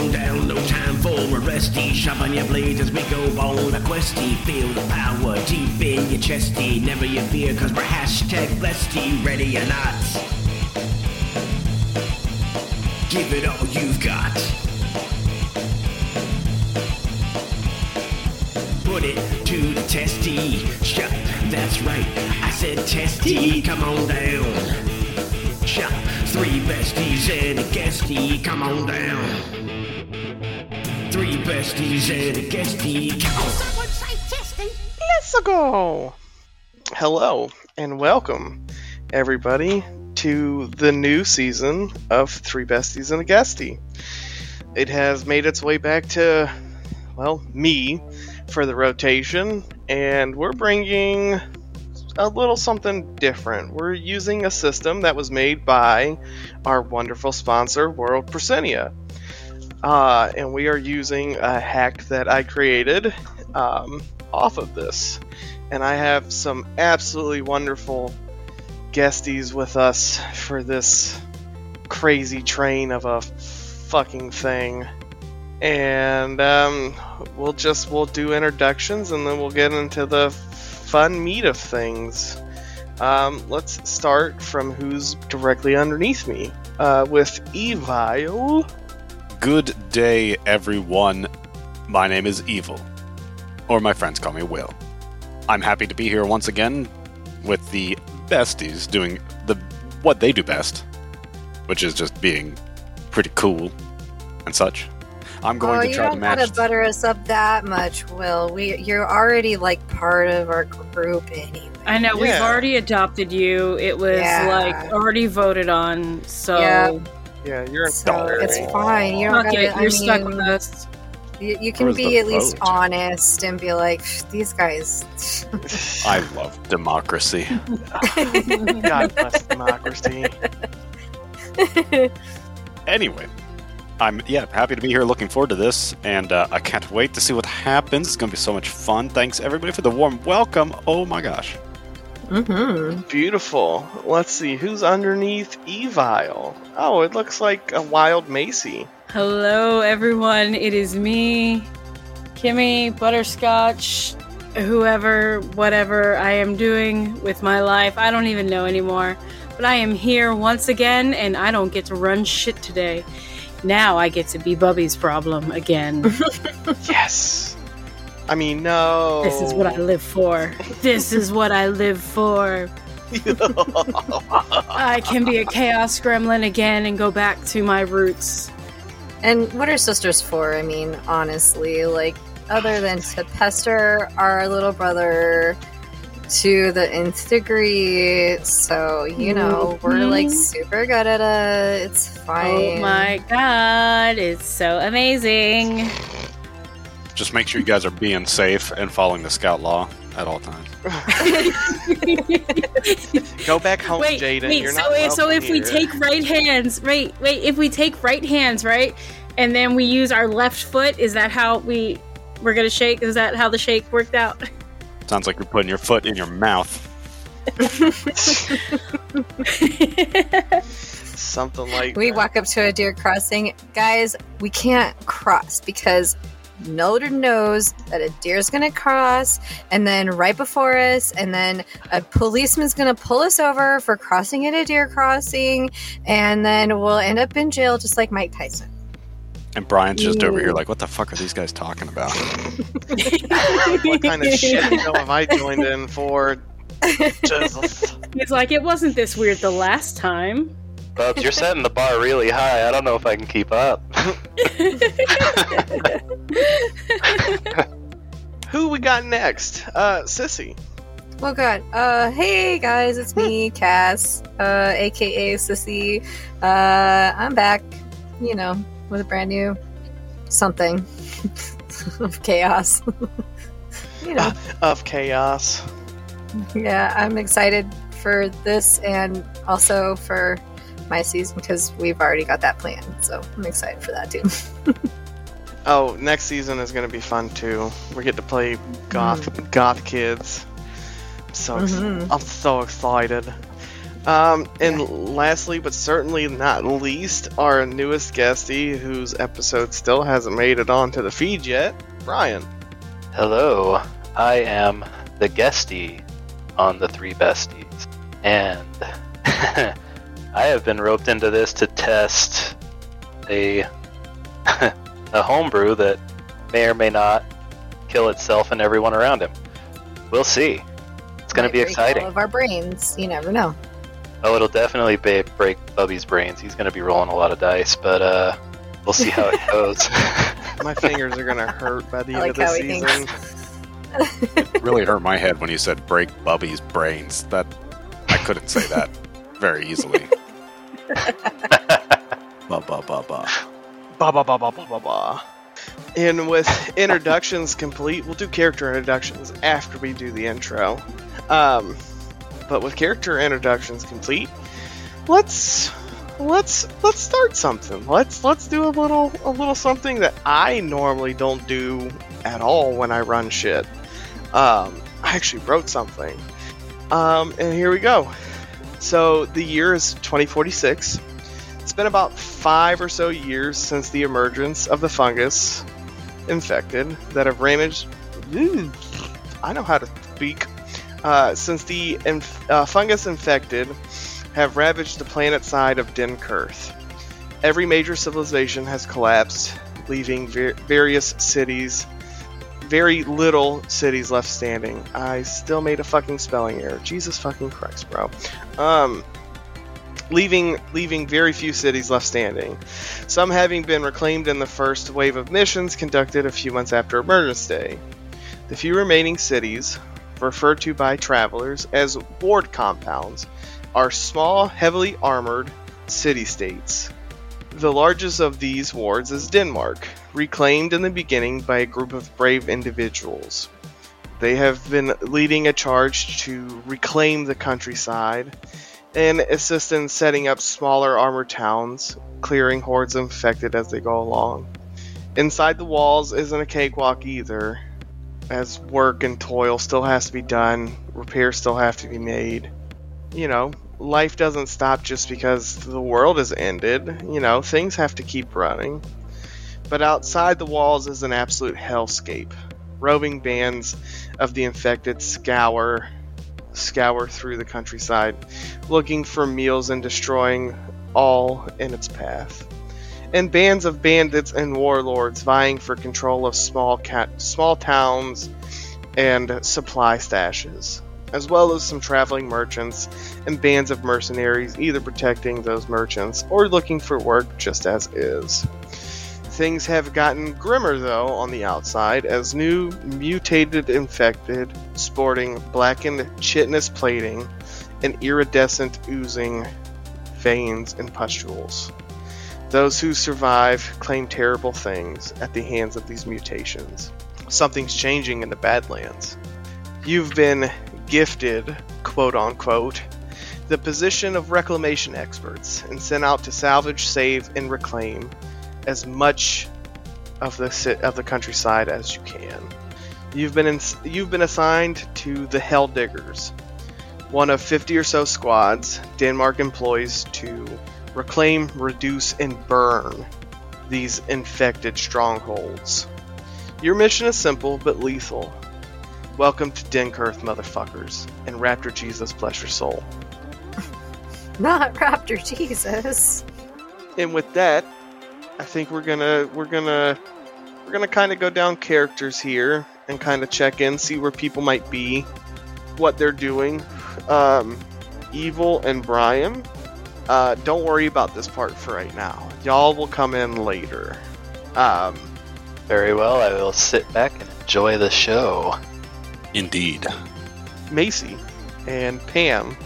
on down, no time for a resty. Sharpen your blades as we go on a questy. Feel the power deep in your chesty. Never you fear, cause we're hashtag blessed. Ready or not? Give it all you've got. Put it to the testy. Shut. That's right. I said testy. Come on down. Shut. Three besties and a guestie. Come on down. Three besties and a guestie. Come on. Let's go. Hello and welcome, everybody, to the new season of Three Besties and a Guestie. It has made its way back to, well, me for the rotation, and we're bringing a little something different. We're using a system that was made by our wonderful sponsor, World Proscenia. Uh, and we are using a hack that I created um, off of this. And I have some absolutely wonderful guesties with us for this crazy train of a fucking thing. And um, we'll just we'll do introductions and then we'll get into the fun meat of things. Um, let's start from who's directly underneath me uh, with Evil. Good day, everyone. My name is Evil, or my friends call me Will. I'm happy to be here once again with the besties doing the what they do best, which is just being pretty cool and such. I'm going oh, to you try to don't gotta butter us up that much, Will. We you're already like part of our group anyway. I know we've already adopted you. It was Yeah. like already voted on. So Yeah. Yeah, you're a So daughter. it's fine. You don't fuck gotta. it, I you're stuck mean, with us. You, you can Where's be the at least vote? honest and be like, these guys. I love democracy. God bless democracy. Anyway, I'm yeah happy to be here. Looking forward to this, and uh, I can't wait to see what happens. It's going to be so much fun. Thanks everybody for the warm welcome. Oh my gosh. Mm-hmm. Beautiful. Let's see who's underneath Evil. Oh, it looks like a wild Macy. Hello, everyone. It is me, Kimmie Butterscotch, whoever, whatever I am doing with my life. I don't even know anymore. But I am here once again, and I don't get to run shit today. Now I get to be Bubby's problem again. Yes. I mean, no. This is what I live for. This is what I live for. I can be a chaos gremlin again and go back to my roots. And what are sisters for? I mean, honestly, like other than to pester our little brother to the nth degree. So you know, we're like Mhm. super good at it. It's fine. Oh my god, it's so amazing. Just make sure you guys are being safe and following the scout law at all times. Go back home, wait, Jaden. wait, You're so, not so welcome if we take right hands, wait, wait, if we take right hands, right, and then we use our left foot, is that how we we're gonna shake? Is that how the shake worked out? Sounds like you're putting your foot in your mouth. something like we that. walk up to a deer crossing, guys. We can't cross because Noder knows that a deer's gonna cross, and then right before us, and then a policeman's gonna pull us over for crossing at a deer crossing, and then we'll end up in jail just like Mike Tyson. And Brian's just over here like, what the fuck are these guys talking about? what kind of shit show have I joined in for? Jesus. He's like, it wasn't this weird the last time. Bubs, you're setting the bar really high. I don't know if I can keep up. Who we got next? Uh, Sissy. Oh god. Uh hey guys, it's me, Cass, uh aka Sissy. Uh I'm back, you know, with a brand new something of chaos. you know. Of chaos. Yeah, I'm excited for this and also for my season because we've already got that planned. So I'm excited for that too. Oh, next season is going to be fun too. We get to play goth Mm. goth kids. I'm so ex- Mhm. I'm so excited. Um, and lastly, but certainly not least, our newest guestie, whose episode still hasn't made it onto the feed yet, Brian. Hello, I am the guestie on the Three Besties, and I have been roped into this to test a a homebrew that may or may not kill itself and everyone around him. We'll see. It's going to be exciting. All of our brains. You never know. Oh, it'll definitely ba- break Bubby's brains. He's going to be rolling a lot of dice, but uh, we'll see how it goes. My fingers are gonna hurt by the I end like of the he season. thinks. really hurt my head when you said break Bubby's brains. That I couldn't say that very easily. ba ba ba ba. Ba ba ba ba ba ba ba. And with introductions complete, we'll do character introductions after we do the intro. Um, but with character introductions complete, let's let's let's start something. Let's let's do a little a little something that I normally don't do at all when I run shit. Um, I actually wrote something. Um, and here we go. So the year is 2046. It's been about five or so years since the emergence of the fungus infected that have ravaged. I know how to speak. Uh, since the inf- uh, fungus infected have ravaged the planet side of Dinkurth. Every major civilization has collapsed, leaving ver- various cities, very little cities left standing. I still made a fucking spelling error. Jesus fucking Christ, bro. Um, leaving leaving very few cities left standing. Some having been reclaimed in the first wave of missions conducted a few months after Emergence Day. The few remaining cities, referred to by travelers as ward compounds, are small, heavily armored city states. The largest of these wards is Denmark, reclaimed in the beginning by a group of brave individuals. They have been leading a charge to reclaim the countryside and assist in setting up smaller armored towns, clearing hordes infected as they go along. Inside the walls isn't a cakewalk either, as work and toil still has to be done, repairs still have to be made. You know, life doesn't stop just because the world has ended. You know, things have to keep running. But outside the walls is an absolute hellscape. Roving bands of the infected scour scour through the countryside, looking for meals and destroying all in its path. And bands of bandits and warlords vying for control of small small towns and supply stashes, as well as some traveling merchants and bands of mercenaries either protecting those merchants or looking for work just as is. Things have gotten grimmer though on the outside as new mutated infected sporting blackened chitinous plating and iridescent oozing veins and pustules. Those who survive claim terrible things at the hands of these mutations. Something's changing in the Badlands. You've been gifted, quote unquote, the position of reclamation experts and sent out to salvage, save, and reclaim as much of the of the countryside as you can. You've been you've been assigned to the Hell Diggers, one of 50 or so squads Denmark employs to reclaim, reduce, and burn these infected strongholds. Your mission is simple but lethal. Welcome to Dinkurth, motherfuckers, and Raptor Jesus bless your soul. Not Raptor Jesus. And with that, I think we're gonna we're gonna we're gonna kind of go down characters here and kind of check in, see where people might be, what they're doing. Um, Evil and Brian, uh, don't worry about this part for right now. Y'all will come in later. Um, Very well, I will sit back and enjoy the show. Indeed. Macy and Pam,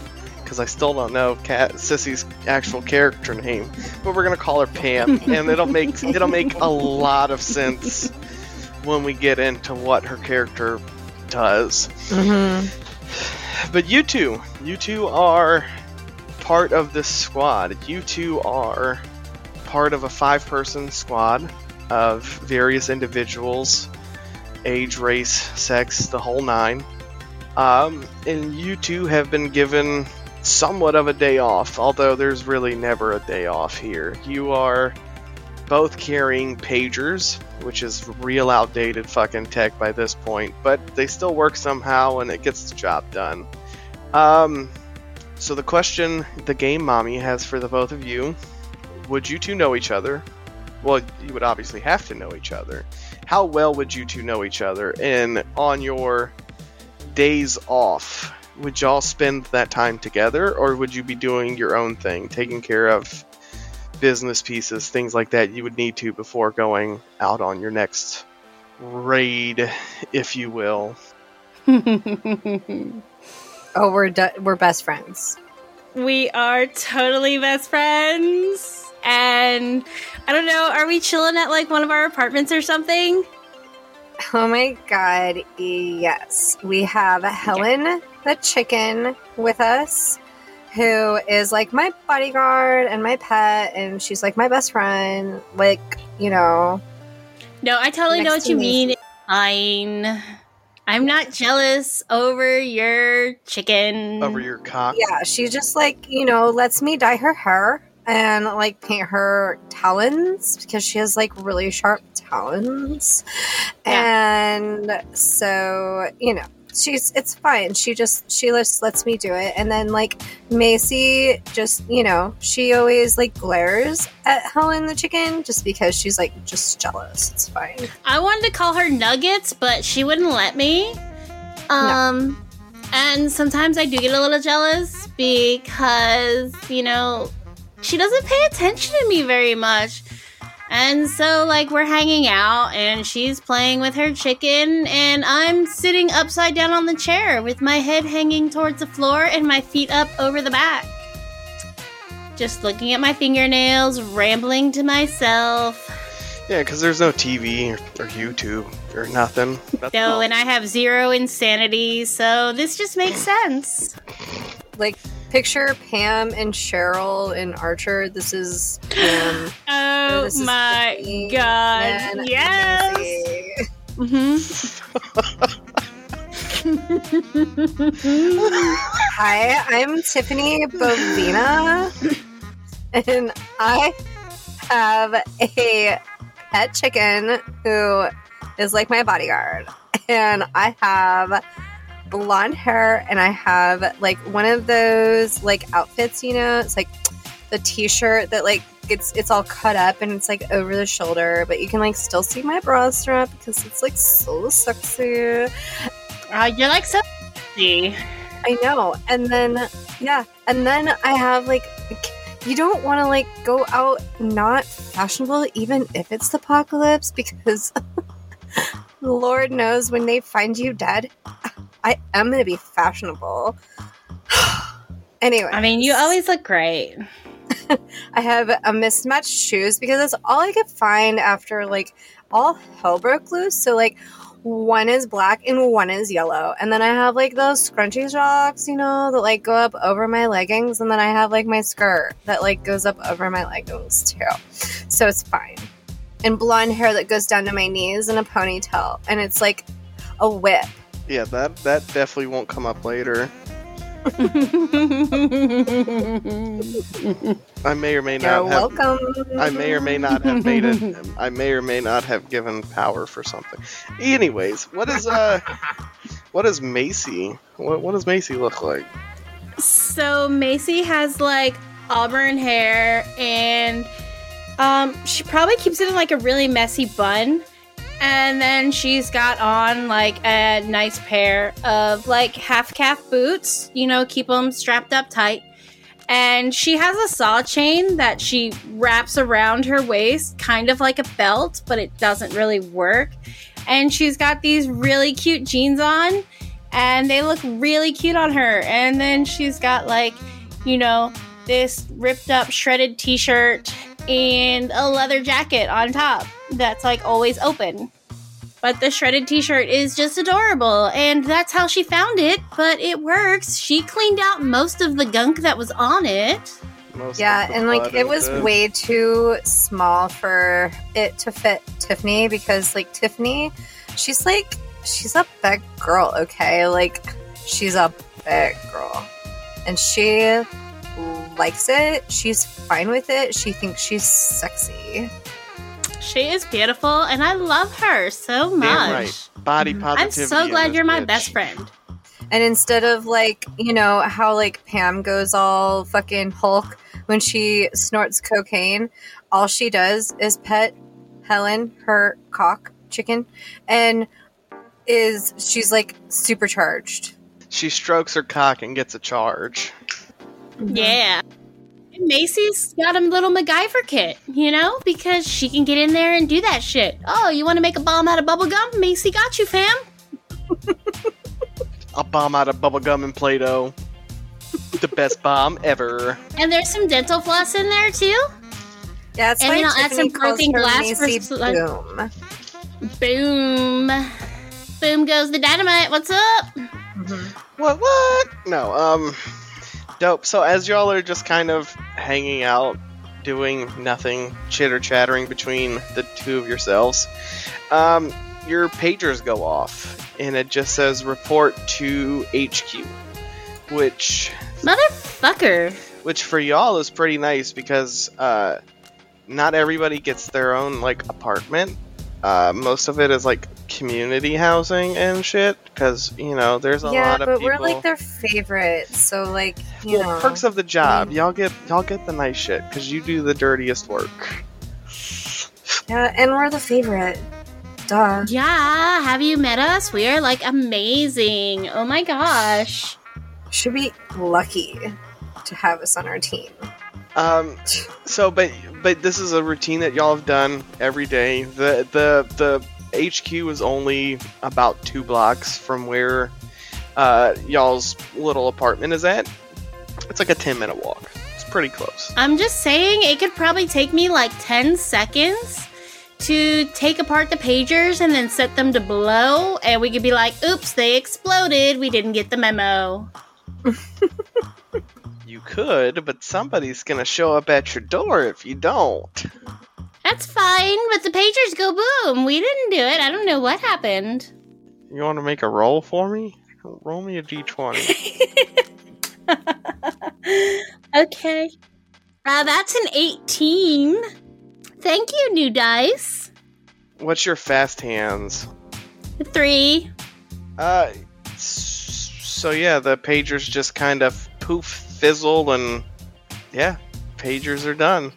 because I still don't know Cat Sissy's actual character name, but we're gonna call her Pam, and it'll make it'll make a lot of sense when we get into what her character does. Mm-hmm. But you two, you two are part of this squad. You two are part of a five-person squad of various individuals, age, race, sex, the whole nine. Um, and you two have been given somewhat of a day off, although there's really never a day off here. You are both carrying pagers, which is real outdated fucking tech by this point, but they still work somehow and it gets the job done. Um, so the question the game mommy has for the both of you would you two know each other? Well, you would obviously have to know each other. How well would you two know each other? And on your days off, would y'all spend that time together or would you be doing your own thing, taking care of business pieces, things like that you would need to before going out on your next raid, if you will? Oh, we're du- we're best friends. we are totally best friends. And I don't know, are we chilling at like one of our apartments or something? Oh my god, yes. We have Helen the chicken with us, who is like my bodyguard and my pet, and she's like my best friend. Like, you know, No, I totally know Next what you to mean. Macy. It's Fine. I'm not jealous over your chicken. Over your cock? yeah, she just like, you know, lets me dye her hair and like paint her talons because she has like really sharp talons. And so, you know, she's it's fine. She just she just lets me do it. And then like Macy just, you know, she always like glares at Helen the chicken just because she's like just jealous. It's fine. I wanted to call her Nuggets, but she wouldn't let me. Um and sometimes I do get a little jealous because, you know, she doesn't pay attention to me very much. And so like we're hanging out and she's playing with her chicken and I'm sitting upside down on the chair with my head hanging towards the floor and my feet up over the back. Just looking at my fingernails, rambling to myself. Yeah, because there's no TV or, or YouTube or nothing. That's No, all. and I have zero insanity, so this just makes sense. Like picture Pam and Cheryl and Archer. This is Pam. Oh this is my god. and Yes. Macy. hmm Hi, I'm Tiffany Bovina, and I have a pet chicken who is like my bodyguard. And I have blonde hair, and I have like one of those like outfits, you know, it's like the t-shirt that like it's it's all cut up and it's like over the shoulder, but you can like still see my bra strap because it's like so sexy. Uh, you're like so sexy. I know. And then, yeah. And then I have like, you don't want to like go out not fashionable, even if it's the apocalypse, because Lord knows when they find you dead, I am going to be fashionable. anyway. I mean, you always look great. I have a mismatched shoes because that's all I could find after like all hell broke loose. So like one is black and one is yellow. And then I have like those scrunchy socks, you know, that like go up over my leggings. And then I have like my skirt that like goes up over my leggings too. So it's fine. And blonde hair that goes down to my knees and a ponytail. And it's like a whip. Yeah, that that definitely won't come up later. I may or may You're not have. welcome. I may or may not have made it. I may or may not have given power for something. Anyways, what is uh, what is Macy? What, what does Macy look like? so Macy has like auburn hair and um she probably keeps it in like a really messy bun and then she's got on like a nice pair of like half calf boots you know keep them strapped up tight and she has a saw chain that she wraps around her waist kind of like a belt but it doesn't really work and she's got these really cute jeans on and they look really cute on her. And then she's got like, you know, this ripped up shredded t-shirt and a leather jacket on top that's like always open. But the shredded t-shirt is just adorable and that's how she found it, but it works. She cleaned out most of the gunk that was on it. Most Yeah, and like it was the- way too small for it to fit Tiffany because like Tiffany, she's like she's a big girl, okay? Like she's a big girl. and she likes it. She's fine with it. She thinks she's sexy. She is beautiful, and I love her so much. Damn right. Body Mhm. I'm so glad you're my bitch. best friend. And instead of like, you know, how like Pam goes all fucking Hulk when she snorts cocaine, all she does is pet Helen, her cock chicken, and is she's like supercharged. She strokes her cock and gets a charge. Yeah. And Macy's got a little MacGyver kit, you know, because she can get in there and do that shit. Oh, you want to make a bomb out of bubble gum? Macy got you, fam. A bomb out of bubblegum and Play Doh. the best bomb ever. And there's some dental floss in there too. Yeah, that's And why then I'll add some calls broken glass Macy for Boom. Boom. Boom goes the dynamite. What's up? Mhm. What? What? No. Um. Dope. So as y'all are just kind of hanging out, doing nothing, chitter chattering between the two of yourselves, um, your pagers go off, and it just says report to HQ, which Motherfucker. which for y'all is pretty nice because uh, not everybody gets their own like apartment. Uh, most of it is like community housing and shit because you know there's a yeah, lot of but people. we're like their favorite, so like you well, know. perks of the job. Y'all get y'all get the nice shit because you do the dirtiest work. yeah, and we're the favorite. Duh. Yeah, have you met us? We are like amazing. Oh my gosh. Should be lucky to have us on our team. Um, so but but this is a routine that y'all have done every day. The the the HQ is only about two blocks from where uh, y'all's little apartment is at. It's like a ten minute walk. It's pretty close. I'm just saying it could probably take me like 10 seconds to take apart the pagers and then set them to blow, and we could be like, oops, they exploded. We didn't get the memo. You could, but somebody's gonna show up at your door if you don't. That's fine, but the pagers go boom. We didn't do it. I don't know what happened. You want to make a roll for me? Roll me a d20. okay. Uh, that's an 18. Thank you, new dice. What's your fast hands? Three. Uh, so yeah, the pagers just kind of poof, fizzle, and yeah, pagers are done.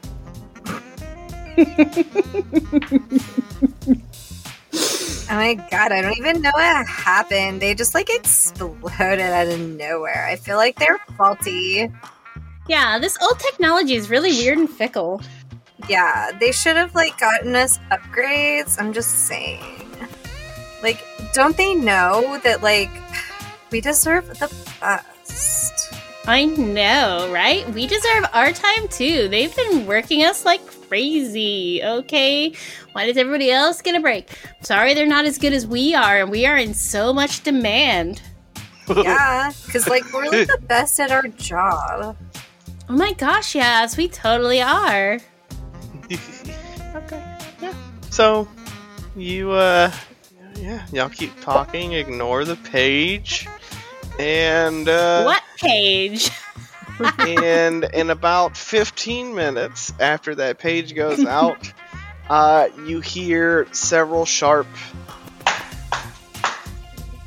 Oh my god, I don't even know what happened. They just like exploded out of nowhere. I feel like they're faulty. Yeah, this old technology is really weird and fickle. Yeah, they should have like gotten us upgrades. I'm just saying. Like, don't they know that like we deserve the best? I know, right? We deserve our time too. They've been working us like crazy, okay? Why does everybody else get a break? Sorry they're not as good as we are, and we are in so much demand. Yeah, because like we're like the best at our job. Oh my gosh, yes, we totally are. okay. Yeah. So, you uh, yeah, y'all keep talking, ignore the page, and uh, what page? and in about 15 minutes after that page goes out, uh, you hear several sharp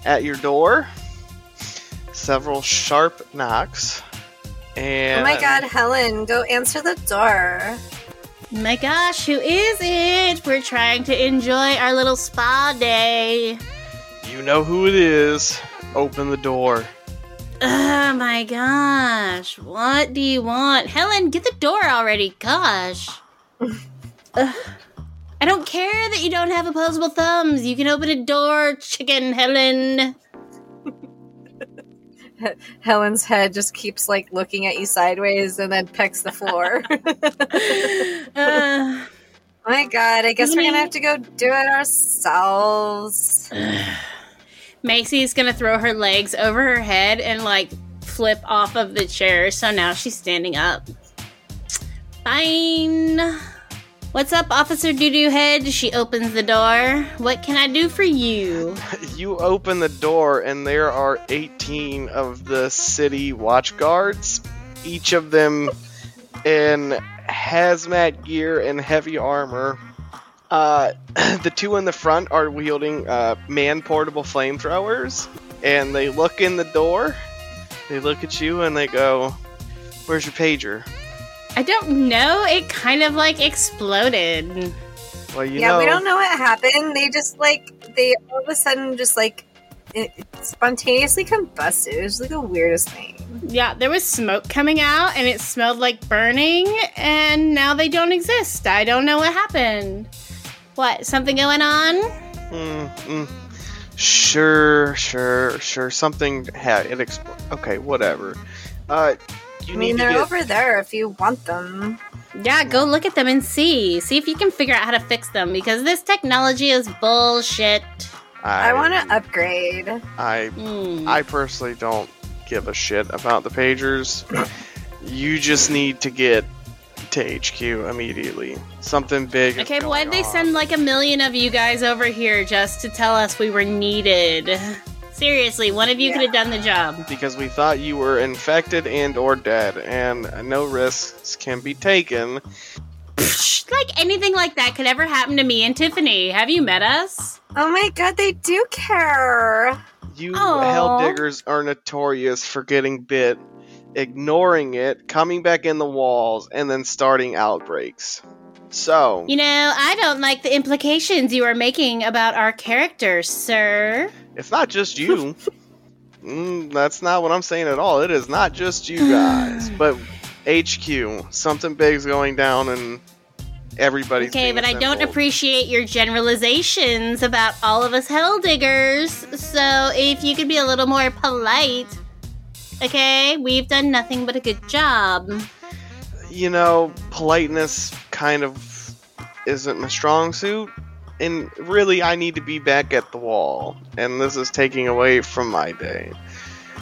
at your door, several sharp knocks, and Oh my god, Helen, go answer the door. my gosh, who is it? We're trying to enjoy our little spa day. you know who it is. Open the door. Oh my gosh, what do you want? Helen, get the door already. Gosh. Ugh. I don't care that you don't have opposable thumbs. You can open a door, chicken Helen. Helen's head just keeps like looking at you sideways and then pecks the floor. Uh, Oh my god, I guess we're gonna have to go do it ourselves. Macy's gonna throw her legs over her head and like flip off of the chair, so now she's standing up. Fine. What's up, Officer Doodoo Head? She opens the door. What can I do for you? You open the door, and there are 18 of the city watch guards, each of them in hazmat gear and heavy armor. Uh, the two in the front are wielding uh, man portable flamethrowers, and they look in the door. They look at you and they go, Where's your pager? I don't know. It kind of like exploded. Well, you yeah, know. we don't know what happened. They just like they all of a sudden just like it, it spontaneously combusted. It was like the weirdest thing. Yeah, there was smoke coming out and it smelled like burning, and now they don't exist. I don't know what happened. What? Something going on? Mm, mm. Sure, sure, sure. Something had it. Expl- okay, whatever. Uh, you I mean, to they're get. over there if you want them. Yeah, go look at them and see. See if you can figure out how to fix them because this technology is bullshit. I, want to upgrade. I, Hmm. I personally don't give a shit about the pagers. you just need to get to HQ immediately. Something big. Okay, but going why'd they send like a million of you guys over here just to tell us we were needed? Seriously, one of you could have done the job. Because we thought you were infected and or dead, and no risks can be taken. Like anything like that could ever happen to me and Tiffany. Have you met us? Oh my god, they do care. You Aw. hell diggers are notorious for getting bit, ignoring it, coming back in the walls, and then starting outbreaks. So, You know, I don't like the implications you are making about our characters, sir. it's not just you. mm, that's not what I'm saying at all. It is not just you guys, but HQ. Something big's going down, and everybody's. Okay, but I don't appreciate your generalizations about all of us hell diggers. So if you could be a little more polite. Okay, we've done nothing but a good job. you know, politeness kind of isn't my strong suit. And really, I need to be back at the wall. And this is taking away from my day.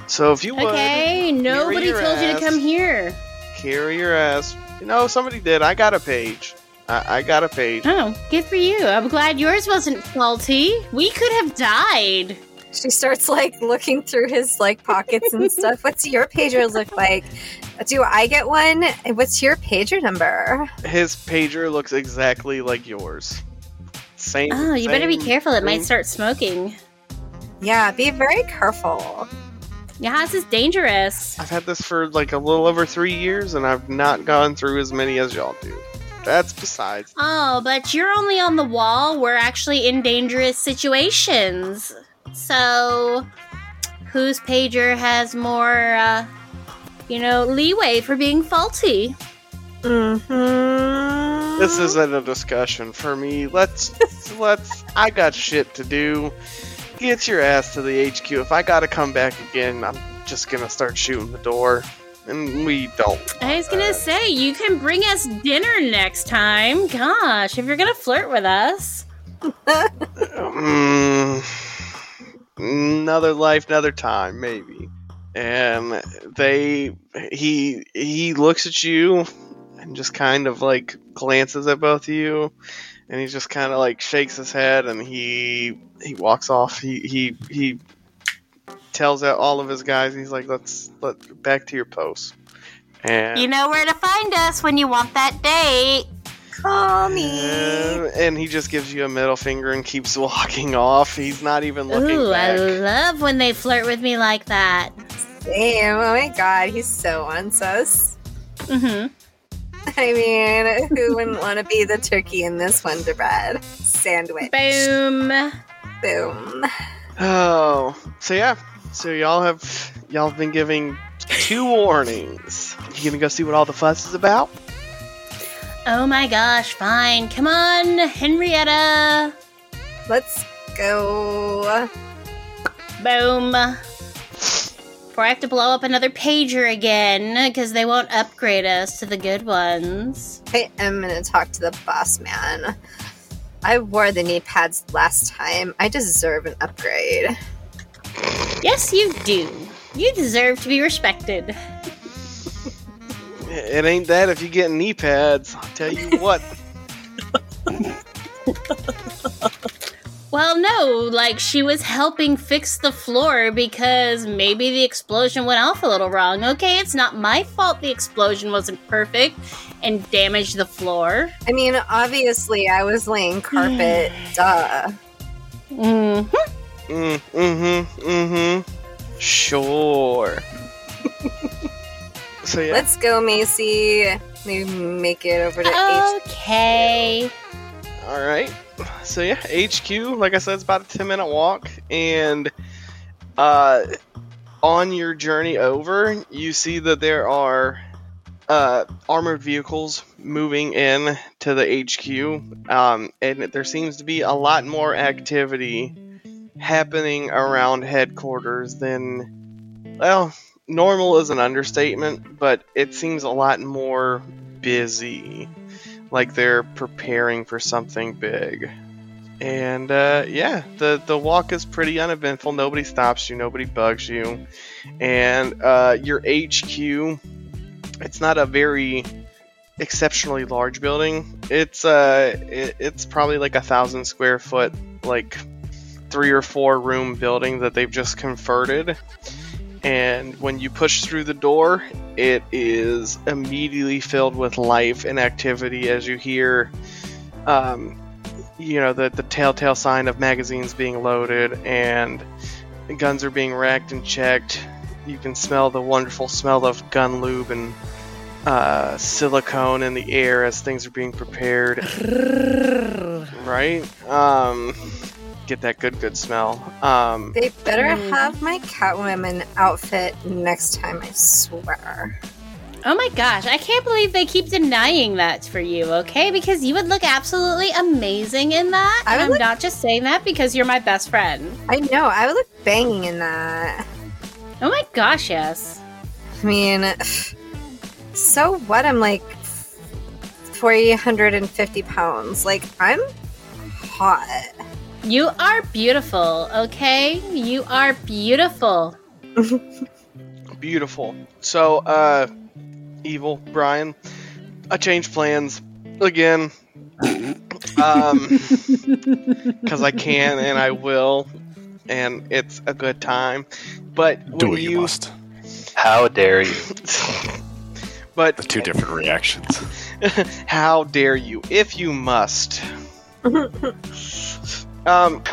So if you would, Okay, nobody told you to come here. carry your ass. You know, somebody did. I got a page. I, I got a page. Oh, good for you. I'm glad yours wasn't faulty. We could have died. She starts like looking through his like pockets and stuff. What's your pager look like? Do I get one? And What's your pager number? His pager looks exactly like yours. Same. Oh, you better be same careful. It might start smoking. Yeah, be very careful. Yeah, this is dangerous. I've had this for like a little over three years, and I've not gone through as many as y'all do. That's besides. Oh, but you're only on the wall. We're actually in dangerous situations. So, whose pager has more, uh, you know, leeway for being faulty? Mm-hmm. This isn't a discussion for me. Let's let's. I got shit to do. Get your ass to the HQ. If I gotta come back again, I'm just gonna start shooting the door, and we don't. I was gonna say, you can bring us dinner next time. Gosh, if you're gonna flirt with us. Mm, another life, another time, maybe. And they, he, he looks at you and just kind of like glances at both of you, and he just kind of like shakes his head and he he walks off. He he he tells out all of his guys. He's like, let's let back to your post." And You know where to find us when you want that date. Call me. and, and he just gives you a middle finger and keeps walking off. He's not even looking Ooh, I love when they flirt with me like that. Damn, oh my god, he's so unsus. Mm-hmm. I mean, who wouldn't want to be the turkey in this Wonder Bread sandwich? Boom. Boom. Oh, so yeah, so y'all have y'all have been giving two warnings. You gonna go see what all the fuss is about? Oh my gosh, fine. Come on, Henrietta. Let's go. Boom. Before I have to blow up another pager again, because they won't upgrade us to the good ones. I am gonna talk to the boss man. I wore the knee pads last time. I deserve an upgrade. Yes, you do. You deserve to be respected. It ain't that if you get knee pads. I'll tell you what. Well, no, like she was helping fix the floor because maybe the explosion went off a little wrong. Okay, it's not my fault the explosion wasn't perfect and damaged the floor. I mean, obviously, I was laying carpet. duh. Mm. Mm, mm-hmm, mm-hmm. Sure. So yeah, Let's go, Macy. Maybe make it over to H. Okay. all right. So yeah, HQ, like I said, it's about a ten minute walk, and uh, on your journey over, you see that there are uh, armored vehicles moving in to the HQ, um, and there seems to be a lot more activity happening around headquarters than, well, normal is an understatement, but it seems a lot more busy. Like they're preparing for something big. And uh, yeah, the, the walk is pretty uneventful. Nobody stops you, nobody bugs you. And uh, your HQ, it's not a very exceptionally large building. It's uh, it, it's probably like a thousand square foot, like three or four room building that they've just converted. And when you push through the door, it is immediately filled with life and activity as you hear, um, you know, the, the telltale sign of magazines being loaded and guns are being racked and checked. You can smell the wonderful smell of gun lube and uh, silicone in the air as things are being prepared. right? Um, get that good, good smell. Um, They better have my Catwoman outfit next time, I swear. Oh my gosh, I can't believe they keep denying that for you, okay? Because you would look absolutely amazing in that. I and I'm look- not just saying that because you're my best friend. I know, I would look banging in that. Oh my gosh, yes. I mean, so what? I'm like 450 pounds. Like, I'm hot. You are beautiful, okay? You are beautiful. beautiful. So, uh, evil Brian, I changed plans again. um, because I can and I will, and it's a good time. But Do when what you must. How dare you? but The two different reactions. How dare you, if you must. Um,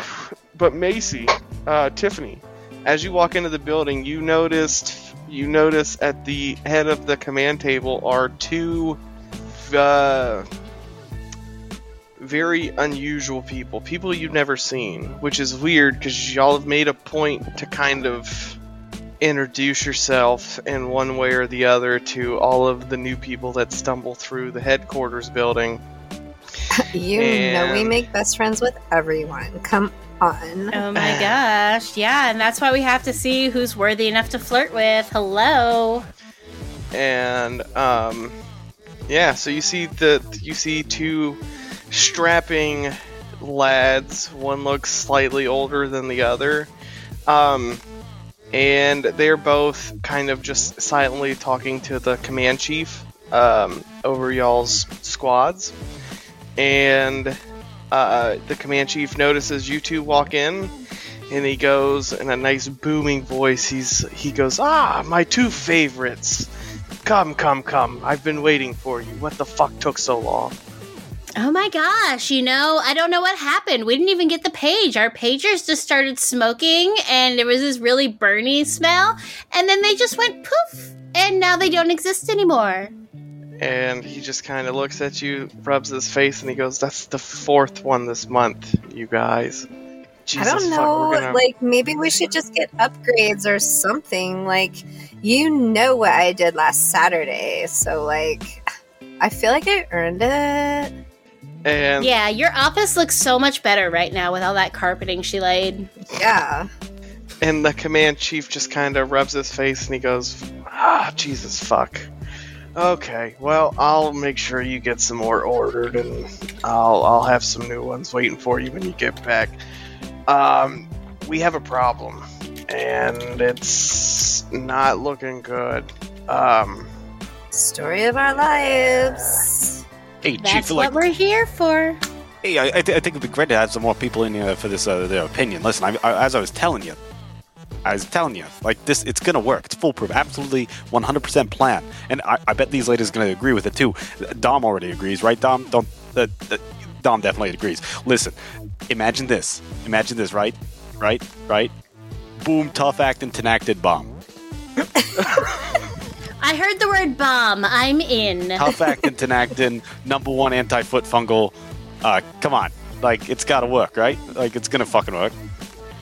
but Macy, uh, Tiffany, as you walk into the building, you noticed you notice at the head of the command table are two uh, very unusual people, people you've never seen, which is weird because y'all have made a point to kind of introduce yourself in one way or the other to all of the new people that stumble through the headquarters building. You know, we make best friends with everyone. Come on. Oh my gosh. Yeah, and that's why we have to see who's worthy enough to flirt with. Hello. and um, yeah, so you see the you see two strapping lads. One looks slightly older than the other, um, and they're both kind of just silently talking to the command chief um, over y'all's squads, and uh, the command chief notices you two walk in. And he goes in a nice booming voice. He's he goes, ah, my two favorites. Come, come, come. I've been waiting for you. What the fuck took so long? Oh my gosh, you know, I don't know what happened. We didn't even get the page. Our pagers just started smoking and there was this really burny smell, and then they just went poof, and now they don't exist anymore. And he just kind of looks at you, rubs his face, and he goes, That's the fourth one this month, you guys. Jesus I don't know. we're gonna- Like, maybe we should just get upgrades or something. Like, you know what I did last Saturday. So, like, I feel like I earned it. and Yeah, your office looks so much better right now with all that carpeting she laid. Yeah. and the command chief just kind of rubs his face and he goes, Ah, Jesus fuck. Okay, well, I'll make sure you get some more ordered, and I'll I'll have some new ones waiting for you when you get back. Um, we have a problem, and it's not looking good. Um, Story of our lives. Hey, Chief That's Elect. what we're here for. Hey, I, I, th- I think it'd be great to have some more people in here for this uh, their opinion. Listen, I, I, as I was telling you, I was telling you, like this, it's gonna work. It's foolproof, absolutely 100% plan, and I, I bet these ladies are gonna agree with it too. Dom already agrees, right? Dom, Dom, uh, uh, Dom definitely agrees. Listen, imagine this, imagine this, right, right, right. Boom, tough acting, Tinactin bomb. I heard the word bomb. I'm in. Tough acting, Tinactin, number one anti-foot fungal. Uh, come on, like it's gotta work, right? Like it's gonna fucking work.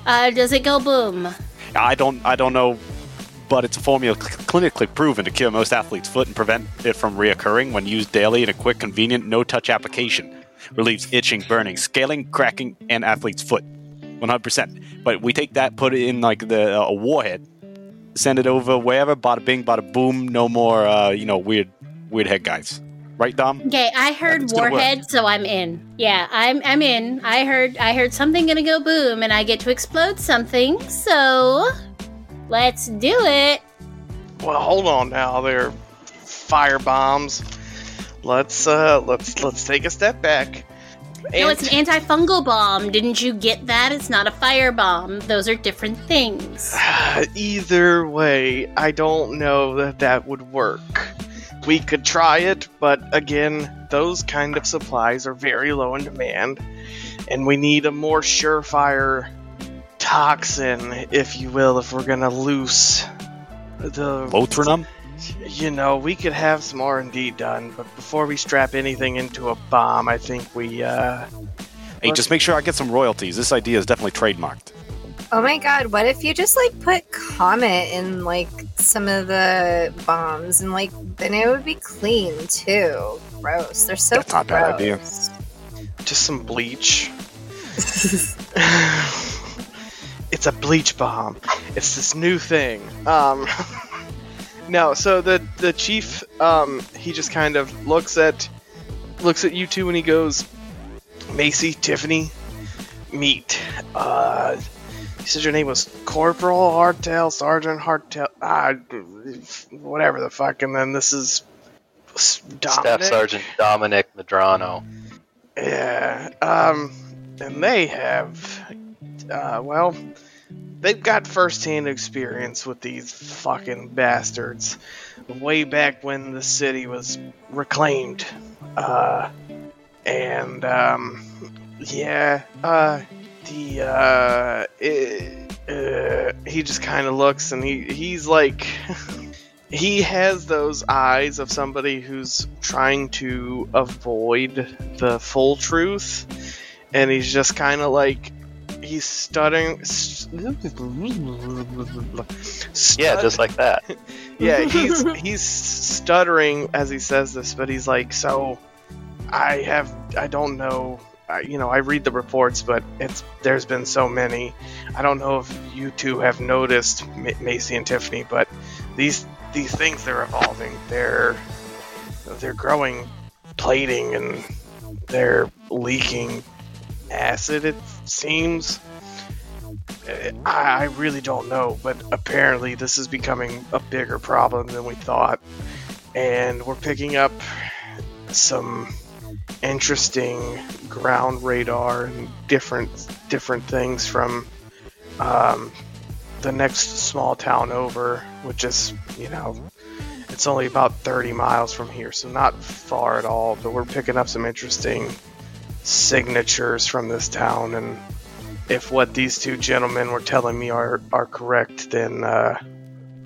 Uh, does it go boom? I don't I don't know, but it's a formula cl- clinically proven to cure most athletes' foot and prevent it from reoccurring when used daily in a quick, convenient, no-touch application. Relieves itching, burning, scaling, cracking, and athlete's foot. 100%. But we take that, put it in like the uh, a warhead, send it over wherever, bada bing, bada boom, no more, uh, you know, weird, weird head guys. Right, Dom? Okay, I heard It's gonna work. warhead, so I'm in. Yeah, I'm I'm in. I heard I heard something gonna go boom, and I get to explode something. So let's do it. Well, hold on now. They're fire bombs. Let's uh, let's let's take a step back. No, it's an antifungal bomb. Didn't you get that? It's not a fire bomb. Those are different things. Either way, I don't know that that would work. We could try it, but again, those kind of supplies are very low in demand, and we need a more surefire toxin, if you will, if we're gonna loose the. Lotrimin? You know, we could have some R&D done, but before we strap anything into a bomb, I think we, uh... Hey, just make sure I get some royalties. This idea is definitely trademarked. Oh my god, what if you just like put Comet in like some of the bombs and like then it would be clean too. Gross. They're so That's not a bad idea. just some bleach. it's a bleach bomb. It's this new thing. Um, no, so the the chief, um, he just kind of looks at looks at you two and he goes, Macy, Tiffany, meet. Uh, you said your name was Corporal Hardtail, Sergeant Hardtail, ah, whatever the fuck. And then this is Dominic. Staff Sergeant Dominic Medrano. Yeah. Um, and they have, uh, well, they've got first-hand experience with these fucking bastards. Way back when the city was reclaimed. Uh, and um, yeah. Uh, the uh, eh, uh, he just kind of looks and he he's like. he has those eyes of somebody who's trying to avoid the full truth and he's just kind of like he's stuttering Yeah, just like that. yeah he's he's stuttering as he says this but he's like so i have i don't know I, you know i read the reports but it's there's been so many. I don't know if you two have noticed M- macy and tiffany but these these things they're evolving. They're they're growing plating and they're leaking acid it seems. I, I really don't know but apparently this is becoming a bigger problem than we thought. And we're picking up some interesting ground radar and different different things from um, the next small town over, which is you know it's only about 30 miles from here, so not far at all. But we're picking up some interesting signatures from this town, and if what these two gentlemen were telling me are are correct, then uh,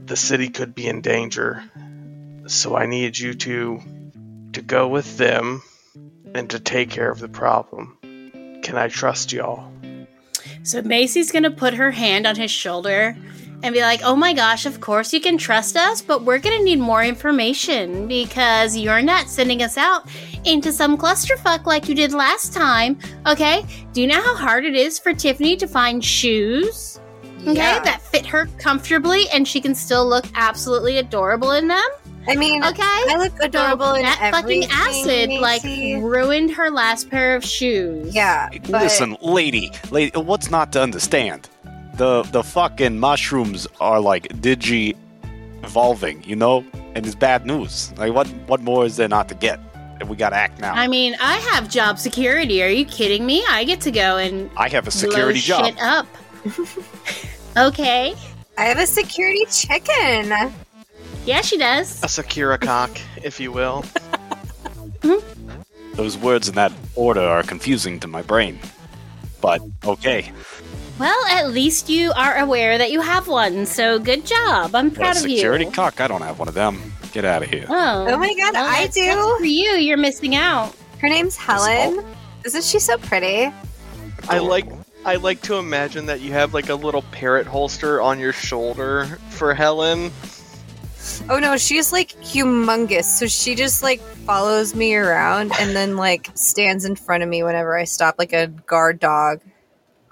the city could be in danger. So I need you to to go with them and to take care of the problem. Can I trust y'all? So Macy's gonna put her hand on his shoulder and be like, "Oh my gosh, of course you can trust us, but we're gonna need more information because you're not sending us out into some clusterfuck like you did last time." Okay? Do you know how hard it is for Tiffany to find shoes? Okay, Yeah. that fit her comfortably and she can still look absolutely adorable in them. I mean, Okay. I look adorable in that fucking everything, acid like ruined her last pair of shoes. yeah. But Listen, lady, lady, what's not to understand? The the fucking mushrooms are like digi evolving, you know, and it's bad news. Like what what more is there not to get? We got to act now. I mean, I have job security. Are you kidding me? I get to go and I have a security blow job. shit up. okay. I have a security chicken. Yeah, she does. A Sakura cock, if you will. Hmm? Those words in that order are confusing to my brain. But okay, Well, at least you are aware that you have one, so good job. I'm proud a of you. security cock. I don't have one of them. Get out of here. Oh, Oh my god, well, I do. For you, you're missing out. Her name's Helen. Isn't she so pretty? I like I like to imagine that you have like a little parrot holster on your shoulder for Helen. Oh no, she's like humongous. So she just like follows me around and then like stands in front of me whenever I stop, like a guard dog.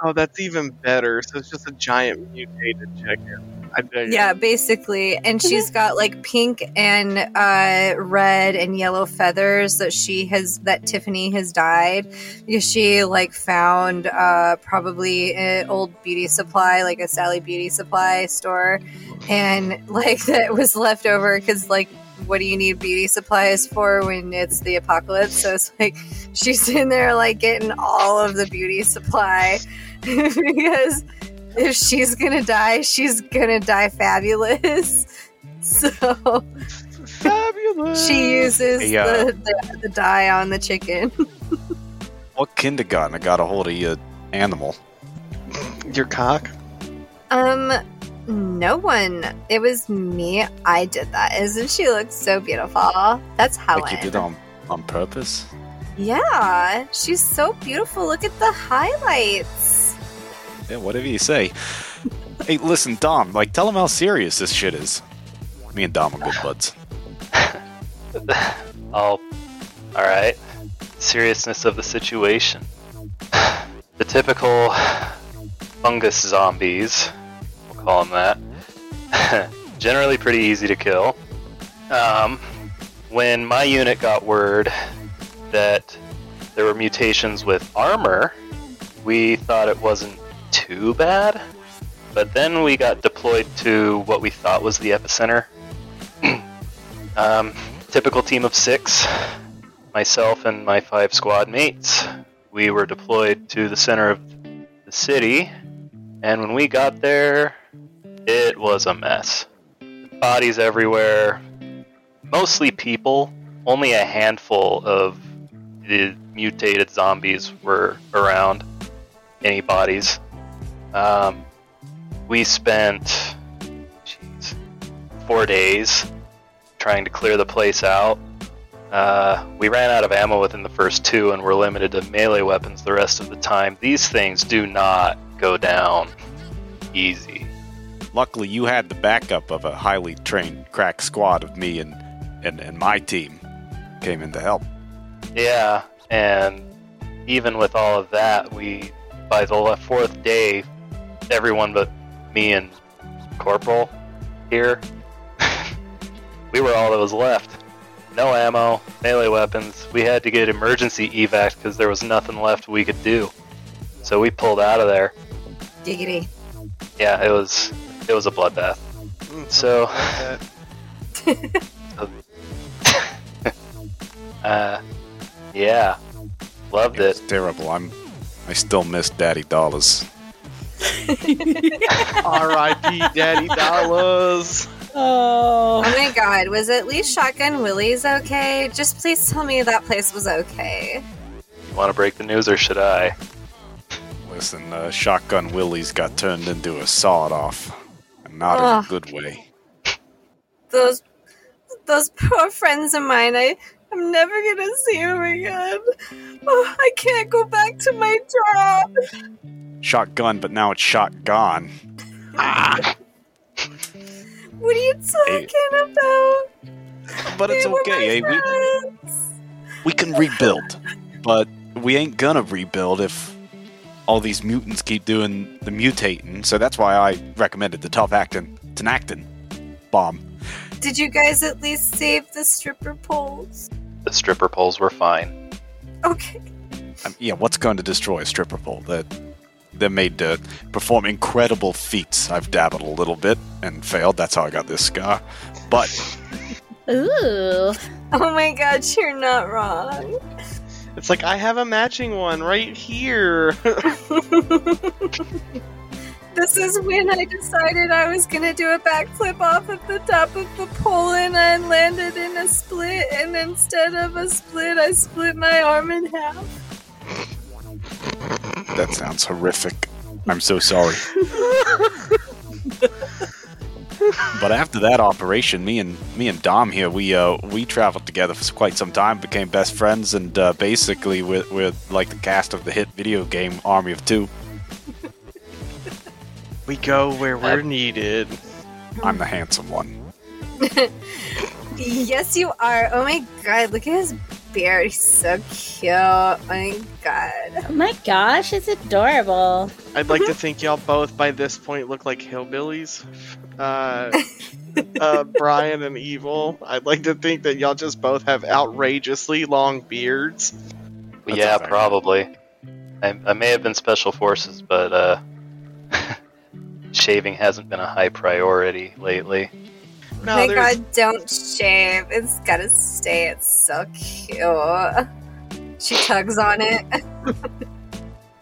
Oh, that's even better. So it's just a giant mutated chicken. I dig it. Yeah, basically. And she's got like pink and uh, red and yellow feathers that she has, that Tiffany has dyed because she like found uh, probably an old beauty supply, like a Sally Beauty Supply store. And like that was left over because like, what do you need beauty supplies for when it's the apocalypse? So it's like she's in there like getting all of the beauty supply because if she's gonna die, she's gonna die fabulous. So Fabulous. she uses Hey, uh, the, the, the dye on the chicken. What kindergarten got a hold of your animal? your cock. Um, no one. It was me. I did that. Isn't she look so beautiful? That's Helen. Like you did on on purpose? Yeah, she's so beautiful. Look at the highlights. Yeah, whatever you say. hey, listen, Dom. Like, tell him how serious this shit is. Me and Dom are good buds. All, all right. Seriousness of the situation. The typical fungus zombies, we'll call them that. Generally pretty easy to kill. Um, when my unit got word that there were mutations with armor, we thought it wasn't too bad. But then we got deployed to what we thought was the epicenter. um, typical team of six, myself and my five squad mates. We were deployed to the center of the city, and when we got there, it was a mess. Bodies everywhere, mostly people. Only a handful of the mutated zombies were around. Any bodies. Um, we spent, jeez, four days trying to clear the place out. Uh, we ran out of ammo within the first two and were limited to melee weapons the rest of the time. These things do not go down easy. Luckily, you had the backup of a highly trained crack squad of me and, and, and my team came in to help. Yeah, and even with all of that, we by the fourth day, everyone but me and Corporal here, we were all that was left. No ammo, melee weapons. We had to get emergency evac because there was nothing left we could do. So we pulled out of there. Giggity. Yeah, it was it was a bloodbath. Mm, So, like uh, yeah, loved It was it. terrible. I'm I still miss Daddy Dollars. R.I.P. Daddy Dollars. Oh. Oh my god, was at least Shotgun Willie's okay? Just please tell me that place was okay. You Want to break the news or should I? Listen, uh, Shotgun Willie's got turned into a sawed off. And not in a good way. Those those poor friends of mine, I I'm never gonna see them again. Oh, I can't go back to my job. Shotgun, but now it's shotgun. Ah. What are you talking about? But it's They were okay, eh? my We, we can rebuild. But we ain't gonna rebuild if all these mutants keep doing the mutating. So that's why I recommended the tough acting Tinactin bomb. Did you guys at least save the stripper poles? The stripper poles were fine. Okay. Um, yeah, what's going to destroy a stripper pole? That they're made to perform incredible feats. I've dabbled a little bit and failed. That's how I got this scar. But Ooh. Oh my god, you're not wrong. It's like I have a matching one right here. This is when I decided I was gonna do a backflip off of the top of the pole and I landed in a split and instead of a split I split my arm in half. That sounds horrific. I'm so sorry. but after that operation, me and me and Dom here, we uh we traveled together for quite some time, became best friends, and uh, basically we're, we're like the cast of the hit video game Army of Two. we go where we're needed. I'm the handsome one. Yes, you are. Oh my god, look at his beard. He's so cute. Oh my god. Oh my gosh, it's adorable. I'd like to think y'all both by this point look like hillbillies. Uh, uh, Brian and Evil. I'd like to think that y'all just both have outrageously long beards. That's yeah, probably. I, I may have been special forces, but uh, shaving hasn't been a high priority lately. No, oh my there's- god, don't shave. It's gotta stay. It's so cute. She tugs on it. A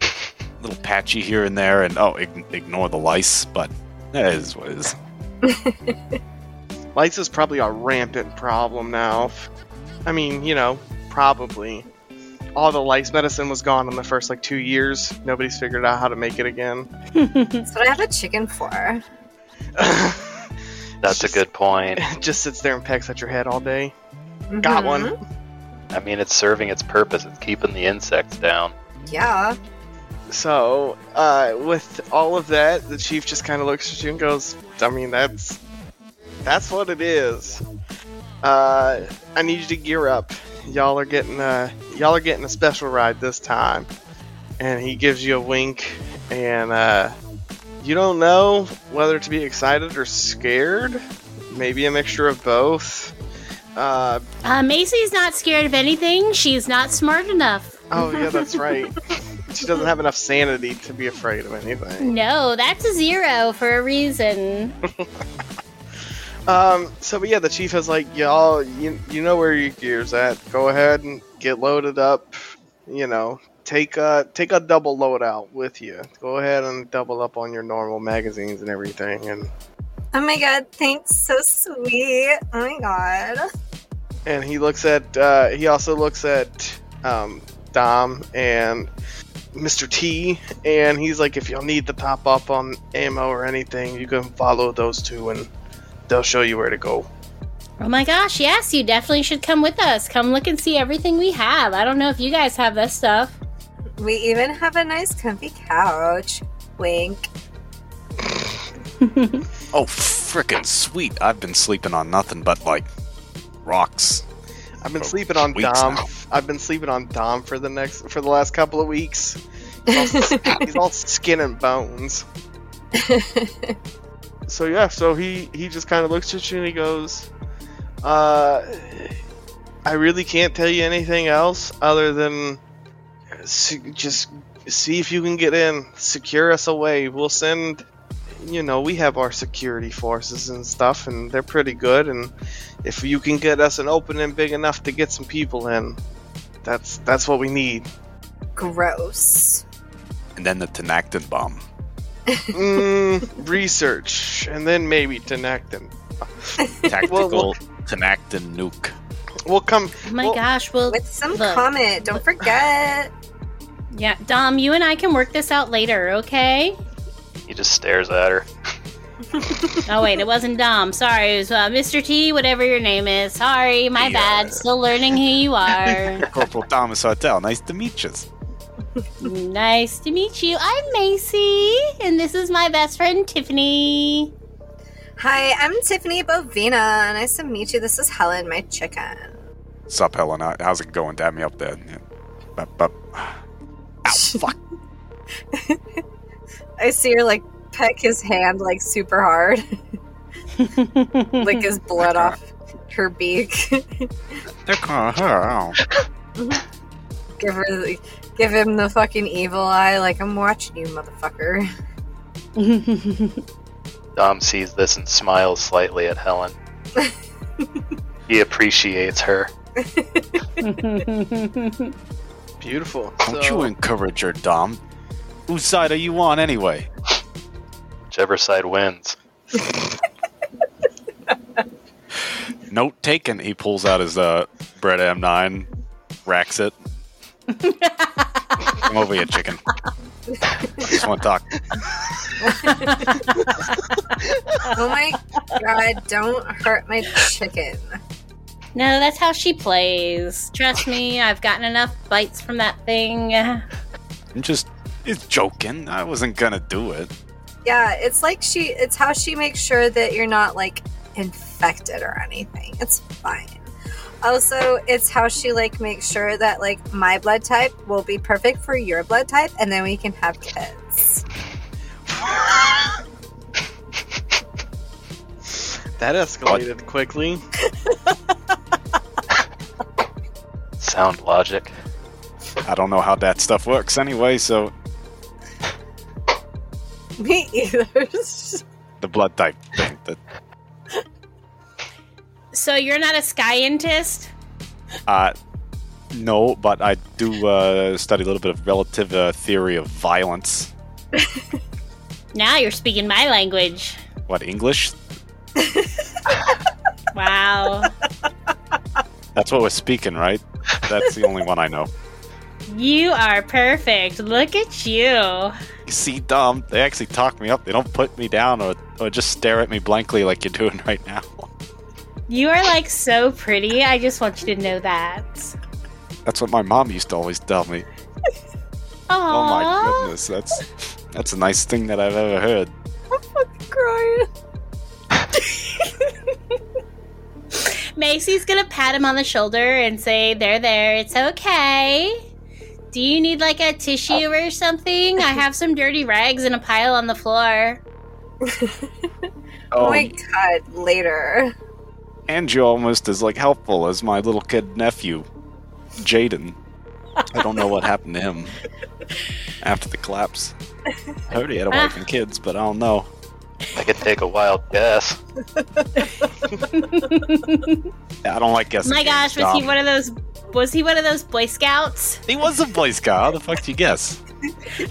little patchy here and there, and oh, ig- ignore the lice, but that is what it is. Lice is probably a rampant problem now. I mean, you know, probably. All the lice medicine was gone in the first like two years. Nobody's figured out how to make it again. That's what I have a chicken for. That's a good point. Just sits there and pecks at your head all day. Got Mhm. one. I mean, it's serving its purpose. It's keeping the insects down. Yeah. So, uh, with all of that, the chief just kind of looks at you and goes, "I mean, that's that's what it is. Uh, I need you to gear up. Y'all are getting a y'all are getting a special ride this time." And he gives you a wink, and uh, you don't know whether to be excited or scared. Maybe a mixture of both. Uh, Uh, Macy's not scared of anything. She's not smart enough. oh yeah, that's right. she doesn't have enough sanity to be afraid of anything. No, that's a zero for a reason. Um, so but yeah, the chief is like, y'all, you, you know where your gear's at. Go ahead and get loaded up. You know, take a take a double loadout with you. Go ahead and double up on your normal magazines and everything. And Oh my god, thanks. So sweet. Oh my god. and he looks at uh, he also looks at um, Dom and Mr. T, and he's like, if y'all need to top up on ammo or anything, you can follow those two, and they'll show you where to go. Oh my gosh, yes, you definitely should come with us. Come look and see everything we have. I don't know if you guys have this stuff. We even have a nice comfy couch. Wink. Oh, frickin' sweet! I've been sleeping on nothing but like rocks. I've been sleeping on weeks Dom. now. I've been sleeping on Dom for the next for the last couple of weeks. He's all, he's all skin and bones. So yeah, so he he just kind of looks at you and he goes, "Uh, I really can't tell you anything else other than se- just see if you can get in, secure us away. We'll send." You know, we have our security forces and stuff, and they're pretty good. And if you can get us an opening big enough to get some people in, that's that's what we need. Gross. And then the Tinactin bomb. mm, research, and then maybe Tinactin. Tactical Well, Tinactin nuke. We'll come. Oh my well, gosh, well, With some Look. comment. Don't forget. Yeah, Dom, you and I can work this out later, okay? He just stares at her. Oh wait, it wasn't Dom. Sorry, it was uh, Mr. T, whatever your name is. Sorry, my Yeah. bad. Still learning who you are. Corporal Thomas Hartel. Nice to meet you. nice to meet you. I'm Macy, and this is my best friend Tiffany. Hi, I'm Tiffany Bovina. Nice to meet you. This is Helen, my chicken. Sup, Helen? How's it going? Dab me up there. Yeah. Bup, bup. Ow, fuck. I see her like peck his hand like super hard, lick his blood off her beak. They're kind of her. Ow. give her, the, give him the fucking evil eye. Like I'm watching you, motherfucker. Dom sees this and smiles slightly at Helen. He appreciates her. Beautiful. Don't So- you encourage her, Dom. Whose side are you on anyway? Whichever side wins. Note taken. He pulls out his uh, Beretta M9, racks it. Come over here, chicken. I just want to talk. Oh my god, don't hurt my chicken. No, that's how she plays. Trust me, I've gotten enough bites from that thing. I'm just it's joking. I wasn't gonna do it. Yeah, it's like she it's how she makes sure that you're not like infected or anything. It's fine. Also, it's how she like makes sure that like my blood type will be perfect for your blood type and then we can have kids. That escalated quickly. Sound logic. I don't know how that stuff works anyway. So Me either. the blood type thing. That So you're not a scientist? uh, no, but I do uh, study a little bit of relative uh, theory of violence. Now you're speaking my language. What English? Wow. That's what we're speaking, right? That's the only one I know. you are perfect. Look at you. You see, Dom, they actually talk me up. They don't put me down or, or just stare at me blankly like you're doing right now. You are like so pretty. I just want you to know that. That's what my mom used to always tell me. Aww. Oh my goodness, that's that's a nice thing that I've ever heard. I'm fucking Crying. Macy's gonna pat him on the shoulder and say, There, there, it's okay. Do you need like a tissue oh. or something? I have some dirty rags in a pile on the floor. Oh my god, later. and you're almost as like helpful as my little kid nephew, Jaden. I don't know what happened to him after the collapse. I heard he had a wife and ah. kids, but I don't know. I could take a wild guess. I don't like guessing. My gosh, was he one of those was he one of those Boy Scouts? He was a Boy Scout. How the fuck do you guess?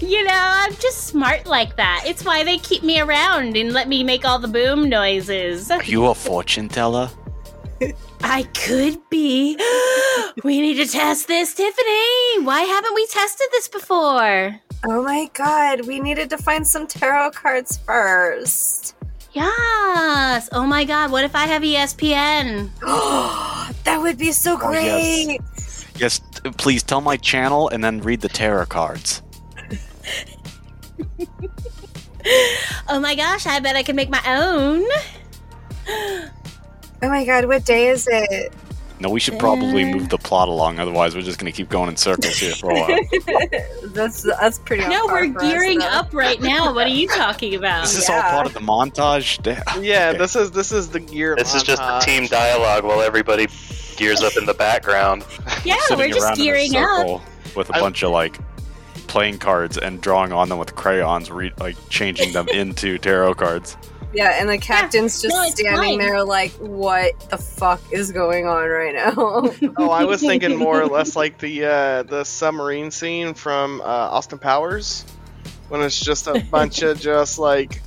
You know, I'm just smart like that. It's why they keep me around and let me make all the boom noises. Are you a fortune teller? I could be. we need to test this, Tiffany. Why haven't we tested this before? Oh my god, we needed to find some tarot cards first. Yes. Oh my god, what if I have ESPN? that would be so Oh, yes. great. Yes, please tell my channel and then read the tarot cards. Oh my gosh, I bet I can make my own. Oh my god, what day is it? No, we should probably Uh. move the plot along, otherwise we're just gonna keep going in circles here for a while. That's that's pretty. No, we're for us, gearing up right now. What are you talking about? Is this Yeah. all part of the montage? Da- Yeah, Okay. this is this is the gear. This is just the team dialogue while everybody gears up in the background. Yeah, we're just around in a gearing up. with a I- bunch of like playing cards and drawing on them with crayons, re- like changing them into tarot cards. Yeah, and the captain's just No, standing fine. there like, what the fuck is going on right now? Oh, I was thinking more or less like the uh, the submarine scene from uh, Austin Powers, when it's just a bunch of just like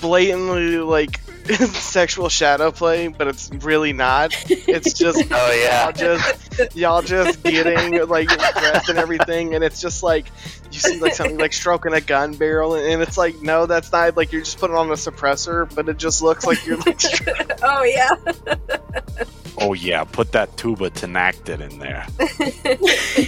blatantly like sexual shadow play, but it's really not. It's just Oh yeah. y'all just y'all just getting like dressed and everything, and it's just like you see like something like stroking a gun barrel, and it's like no, that's not like you're just putting on a suppressor, but it just looks like you're like stro- oh yeah. Oh yeah, put that tuba Tinactin in there.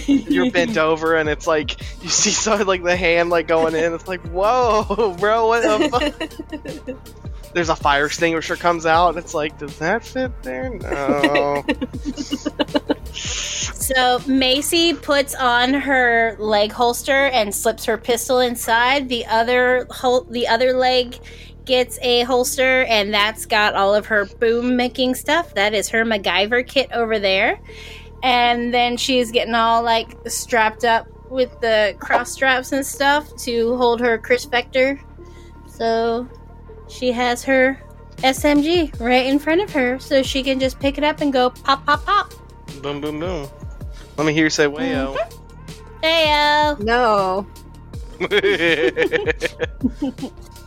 you're bent over, and it's like you see something like the hand like going in. It's like whoa, bro, what the fuck? There's a fire extinguisher comes out. And it's like, does that fit there? No. So Macy puts on her leg holster and slips her pistol inside. The other hol- the other leg gets a holster and that's got all of her boom making stuff. That is her MacGyver kit over there. And then she's getting all like strapped up with the cross straps and stuff to hold her Kriss Vector. So she has her SMG right in front of her so she can just pick it up and go pop, pop, pop. Boom, boom, boom. Let me hear you say wayo. Mm-hmm. Heyo. No.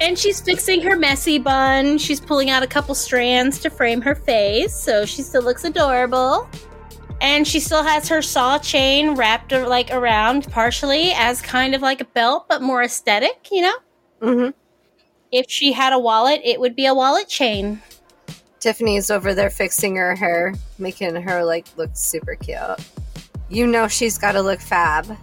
And she's fixing her messy bun. She's pulling out a couple strands to frame her face, so she still looks adorable. And she still has her saw chain wrapped like around partially as kind of like a belt, but more aesthetic, you know? hmm If she had a wallet, it would be a wallet chain. Tiffany's over there fixing her hair, making her like look super cute. You know she's got to look fab.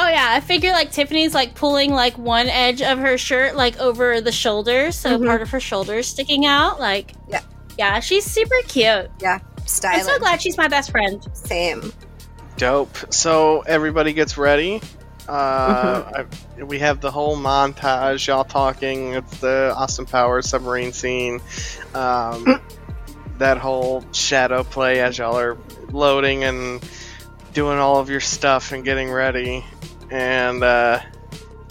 Oh yeah, I figure like Tiffany's like pulling like one edge of her shirt like over the shoulder, so Mhm. part of her shoulders sticking out. Like, Yeah. yeah, she's super cute. Yeah, I'm so glad she's my best friend. Same. Dope. So everybody gets ready. Uh, I, we have the whole montage, y'all talking. It's the Austin Powers submarine scene. Um, that whole shadow play as y'all are loading and doing all of your stuff and getting ready. And uh,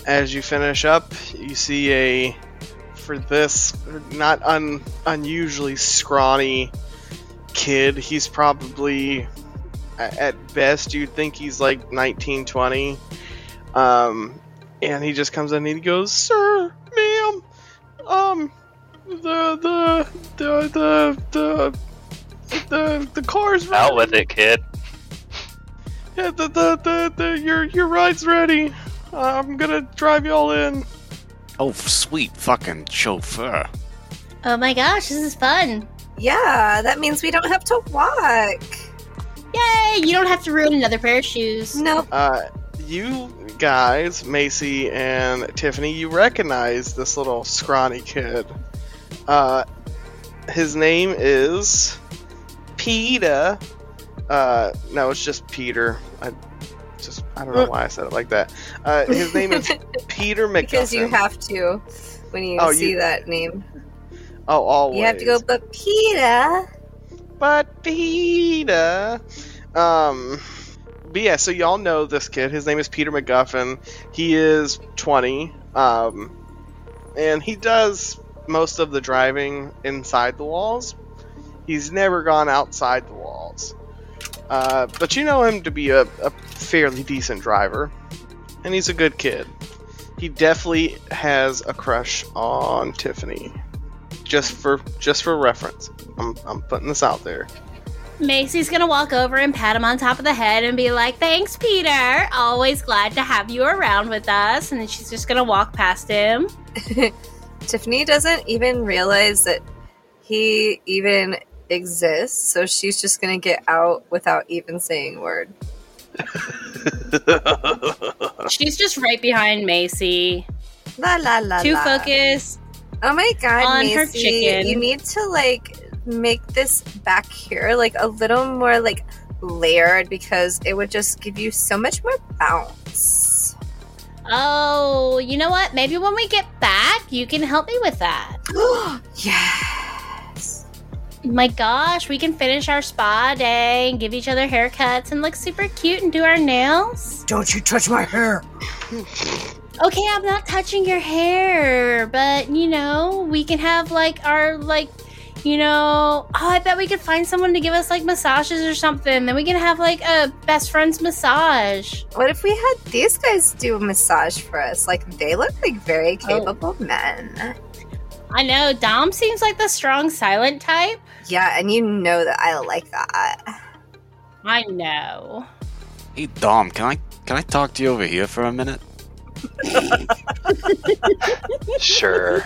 as you finish up, you see a, for this, not un, unusually scrawny kid. He's probably at best you'd think he's like 19 20 um and he just comes in and he goes sir ma'am um the the the the the the, the car's ready. Out with it, kid. Yeah, the, the, the, the, your, your ride's ready. I'm gonna drive y'all in. Oh, sweet fucking chauffeur. Oh my gosh, this is fun. Yeah, that means we don't have to walk. Yay! You don't have to ruin another pair of shoes. Nope. Uh, you guys, Macy and Tiffany, you recognize this little scrawny kid. Uh, his name is Peter. Uh, no, it's just Peter. I just I don't know why I said it like that. Uh, his name is Peter McGuffin. Because you have to when you Oh, see you- that name. oh, always. You have to go, but Peter. But Peter. Um, but yeah, so y'all know this kid. His name is Peter McGuffin. He is 20. Um, and he does most of the driving inside the walls. He's never gone outside the walls. Uh, but you know him to be a, a fairly decent driver. And he's a good kid. He definitely has a crush on Tiffany. Just for just for reference. I'm, I'm putting this out there. Macy's gonna walk over and pat him on top of the head and be like, Thanks, Peter. Always glad to have you around with us. And then she's just gonna walk past him. Tiffany doesn't even realize that he even exists, so she's just gonna get out without even saying a word. She's just right behind Macy. La la la Too la. focused. Oh my god, on Macy, her chicken. you need to like make this back here like a little more like layered because it would just give you so much more bounce. Oh, you know what? Maybe when we get back, you can help me with that. yes. My gosh, we can finish our spa day and give each other haircuts and look super cute and do our nails. Don't you touch my hair. Okay, I'm not touching your hair, but you know, we can have like our like you know, oh, I bet we could find someone to give us like massages or something. Then we can have like a best friend's massage. What if we had these guys do a massage for us? Like they look like very Oh. capable men. I know Dom seems like the strong silent type. Yeah, and you know that I like that. I know. Hey Dom, can I can I talk to you over here for a minute? Sure.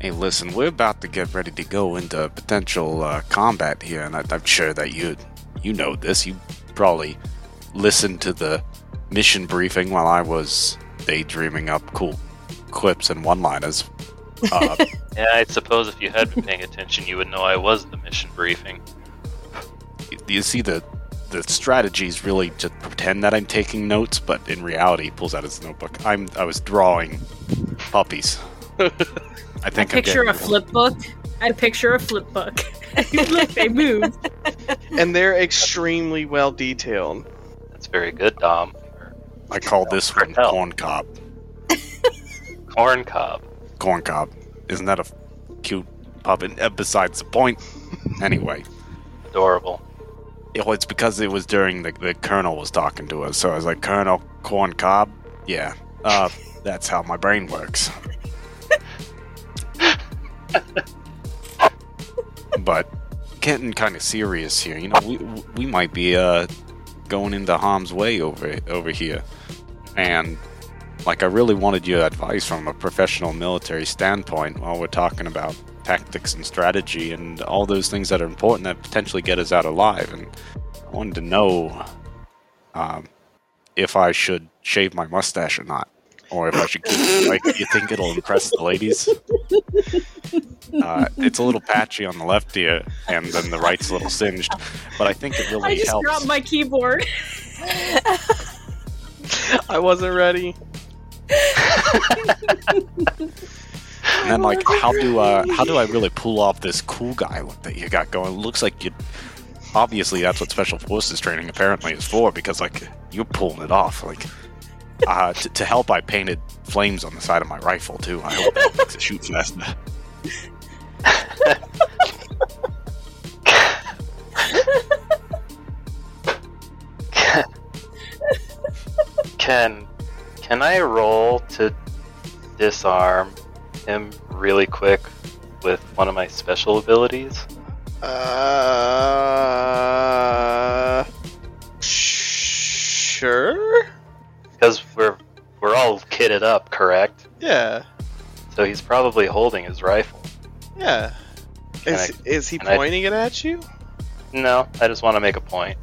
Hey, listen, we're about to get ready to go into potential uh, combat here, and I, I'm sure that you you know this. You probably listened to the mission briefing while I was daydreaming up cool clips and one-liners. Uh, Yeah, I suppose if you had been paying attention, you would know I was the mission briefing. you see the the strategy is really to pretend that I'm taking notes, but in reality, he pulls out his notebook. I'm I was drawing puppies. I I think I'm picture a flip book. I picture a flip book. Look, they move. and they're extremely well detailed. That's very good, Dom. I call this one corn cob. Corn cob. Corn cob. Isn't that a cute puppet. Uh, besides the point. Anyway, Adorable. it, well, it's because it was during the the colonel was talking to us, so I was like, Colonel Corn Cob. Yeah, uh, that's how my brain works. but getting kind of serious here. You know, we we might be uh going into harm's way over over here, and like I really wanted your advice from a professional military standpoint while we're talking about tactics and strategy and all those things that are important that potentially get us out alive. And I wanted to know um, if I should shave my mustache or not, or if I should keep it. Like, you think it'll impress the ladies? Uh, it's a little patchy on the left ear, and then the right's a little singed, but I think it really I just helps. dropped my keyboard. I wasn't ready. And then, like, how do uh, how do I really pull off this cool guy look that you got going? Looks like you. Obviously, that's what special forces training apparently is for, because like you're pulling it off. Like, uh, t- to help, I painted flames on the side of my rifle too. I hope that makes it shoot faster. Can can I roll to disarm him really quick with one of my special abilities? Uh, sure. Because we're we're all kitted up, correct? Yeah, So he's probably holding his rifle. yeah. Can Is, is he can I- pointing it at you? No, I just want to make a point.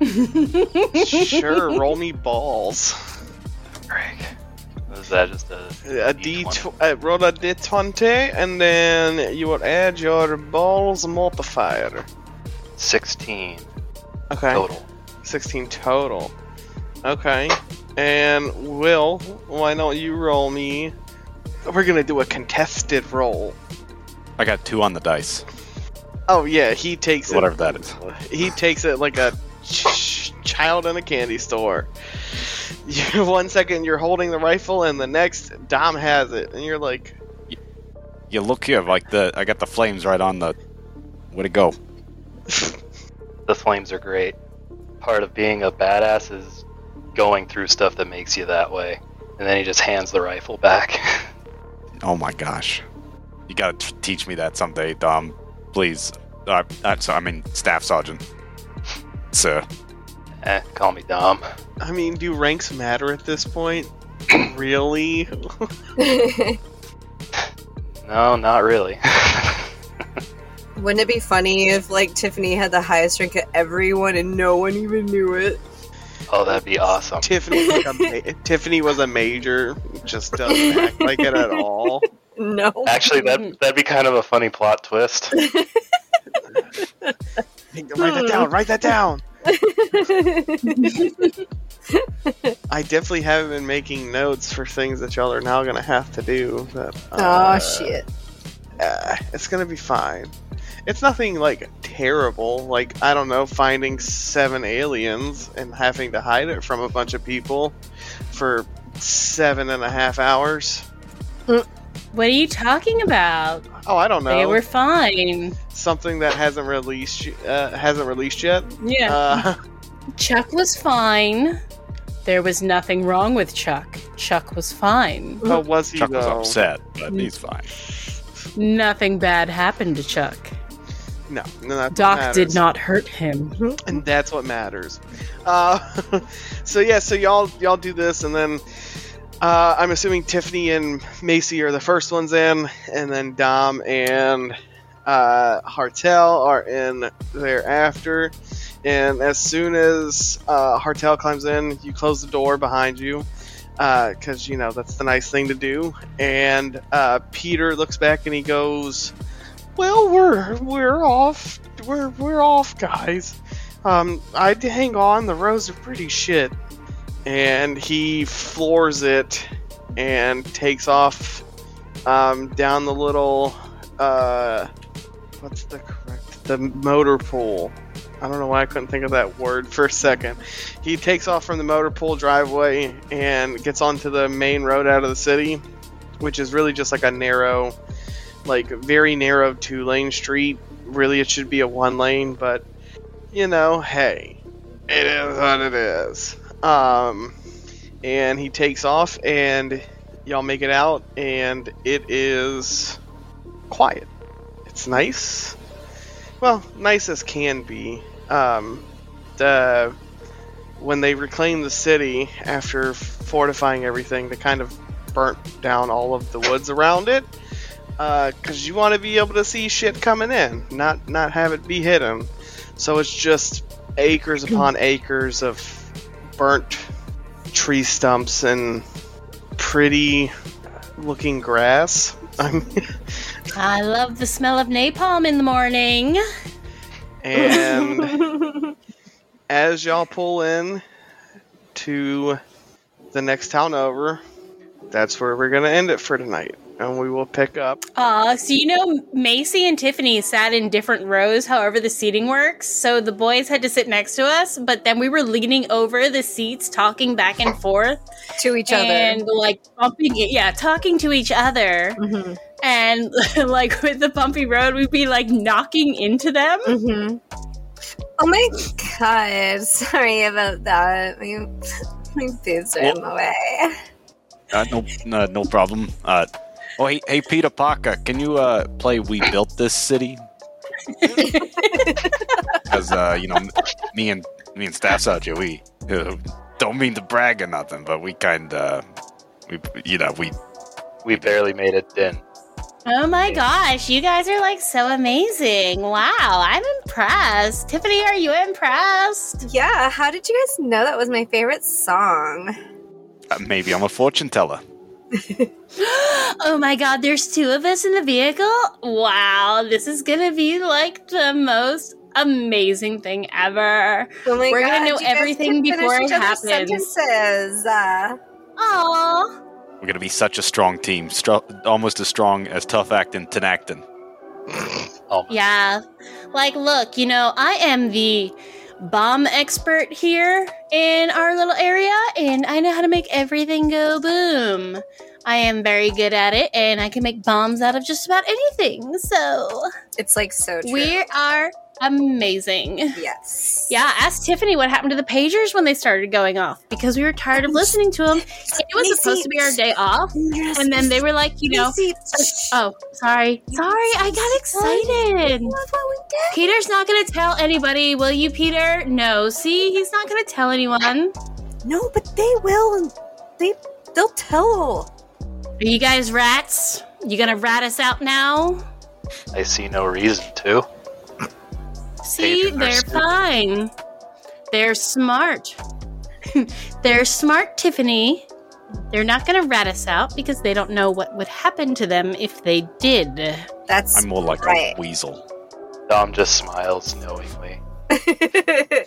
sure. Roll me balls. Greg. Is that just a A D. D20? Tw- uh, roll a D twenty, and then you will add your balls multiplier. 16 Okay. total? 16 total. Okay. And Will, why don't you roll me? We're gonna do a contested roll. I got two on the dice, Oh yeah, he takes it. whatever that is. He takes it like a ch- child in a candy store. You, one second you're holding the rifle, and the next Dom has it, and you're like, You look here, like the I got the flames right on the. Where'd it go? The flames are great. Part of being a badass is going through stuff that makes you that way. And then he just hands the rifle back. Oh my gosh. You gotta t- teach me that someday, Dom. Please. Uh, uh, so, I mean, Staff Sergeant. Sir. Eh, call me Dom. I mean, do ranks matter at this point? really? No, not really. Wouldn't it be funny if like Tiffany had the highest rank of everyone and no one even knew it? oh, that'd be awesome. Tiffany, like a ma- Tiffany was a major, just doesn't act like it at all. No. Actually, that that'd be kind of a funny plot twist. Write that down. Write that down. I definitely haven't been making notes for things that y'all are now gonna have to do. But, uh, oh shit. uh, it's gonna be fine. It's nothing like terrible. Like I don't know, finding seven aliens and having to hide it from a bunch of people for seven and a half hours. What are you talking about? Oh, I don't know. They were fine. Something that hasn't released uh, hasn't released yet. Yeah. Uh, Chuck was fine. There was nothing wrong with Chuck. Chuck was fine. but was he Chuck was upset, but he's fine. Nothing bad happened to Chuck. No, no, that's Doc matters. did not hurt him. and that's what matters. Uh, so yeah, so y'all y'all do this, and then uh, I'm assuming Tiffany and Macy are the first ones in, and then Dom and uh, Hartel are in thereafter. And as soon as uh, Hartel climbs in, you close the door behind you because you know that's the nice thing to do. And uh, Peter looks back and he goes, "Well, we're we're off. We're we're off, guys." Um, I'd hang on. The rows are pretty shit. And he floors it and takes off um, down the little, uh, what's the correct, the motor pool. I don't know why I couldn't think of that word for a second. He takes off from the motor pool driveway and gets onto the main road out of the city, which is really just like a narrow like very narrow two lane street. Really, it should be a one lane, but you know, hey, it is what it is. Um, and he takes off, and y'all make it out, and it is quiet. It's nice. Well, nice as can be. Um, the when they reclaimed the city after fortifying everything, they kind of burnt down all of the woods around it. Because you want to be able to see shit coming in, not not have it be hidden. So it's just acres upon acres of burnt tree stumps and pretty looking grass. I'm I love the smell of napalm in the morning. and as y'all pull in to the next town over, that's where we're gonna end it for tonight. And we will pick up. Aw, so you know, Macy and Tiffany sat in different rows, however the seating works. So the boys had to sit next to us, but then we were leaning over the seats, talking back and forth, to each other and like bumping, yeah, talking to each other. Mhm. And like with the bumpy road, we'd be like knocking into them. Mhm. Oh my god! Sorry about that. My, my boobs are in the way. Uh, no, no, no problem. Uh, oh, hey, hey, Peter Parker, can you uh, play "We Built This City"? Because uh, you know, me and me and Staff Sergeant, we uh, don't mean to brag or nothing, but we kind of, we, you know, we We barely made it dent. Oh my gosh, you guys are like so amazing. Wow, I'm impressed. Tiffany, are you impressed? Yeah, how did you guys know that was my favorite song? uh, maybe I'm a fortune teller. oh my god, there's two of us in the vehicle? Wow, this is gonna be like the most amazing thing ever. Oh my We're gonna know everything before it happens. Sentences. Uh, Aww. We're gonna be such a strong team, stro- almost as strong as Tough Actin' Tinactin. Oh Yeah. Like, look, you know, I am the bomb expert here in our little area, and I know how to make everything go boom. I am very good at it, and I can make bombs out of just about anything. So, it's like so true. we are amazing. yes. Yeah, ask Tiffany what happened to the pagers when they started going off because we were tired of listening to them. It was supposed to be our day off, and then they were like, you know, uh, oh, sorry, sorry, I got excited. Peter's not going to tell anybody, will you, Peter? No, see, he's not going to tell anyone. No, but they will. They they'll tell. Are you guys rats? You gonna rat us out now? I see no reason to. See, they're stupid. fine. They're smart. they're smart, Tiffany. They're not gonna rat us out because they don't know what would happen to them if they did. That's I'm more like Right. a weasel. Dom just smiles knowingly.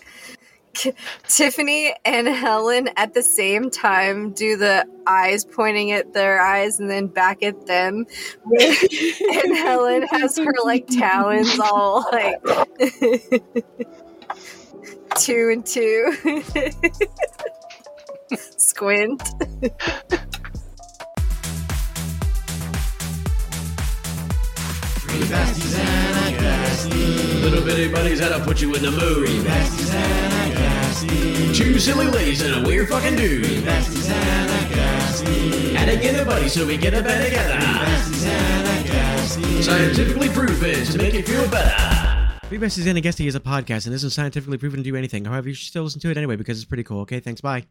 Tiffany and Helen at the same time do the eyes pointing at their eyes and then back at them. and Helen has her like talons all like two and two. Squint. Besties and a Guestie. Little bitty buddies that'll put you in the mood. Three besties and a Guestie. Two silly ladies and a weird fucking dude. Three besties and a Guestie. And again a buddy so we get a bed together. Three besties and a Guestie. Scientifically proven to make you feel better. Three Besties and a Guestie is a podcast, and isn't scientifically proven to do anything. However, you should still listen to it anyway because it's pretty cool. Okay, thanks. Bye.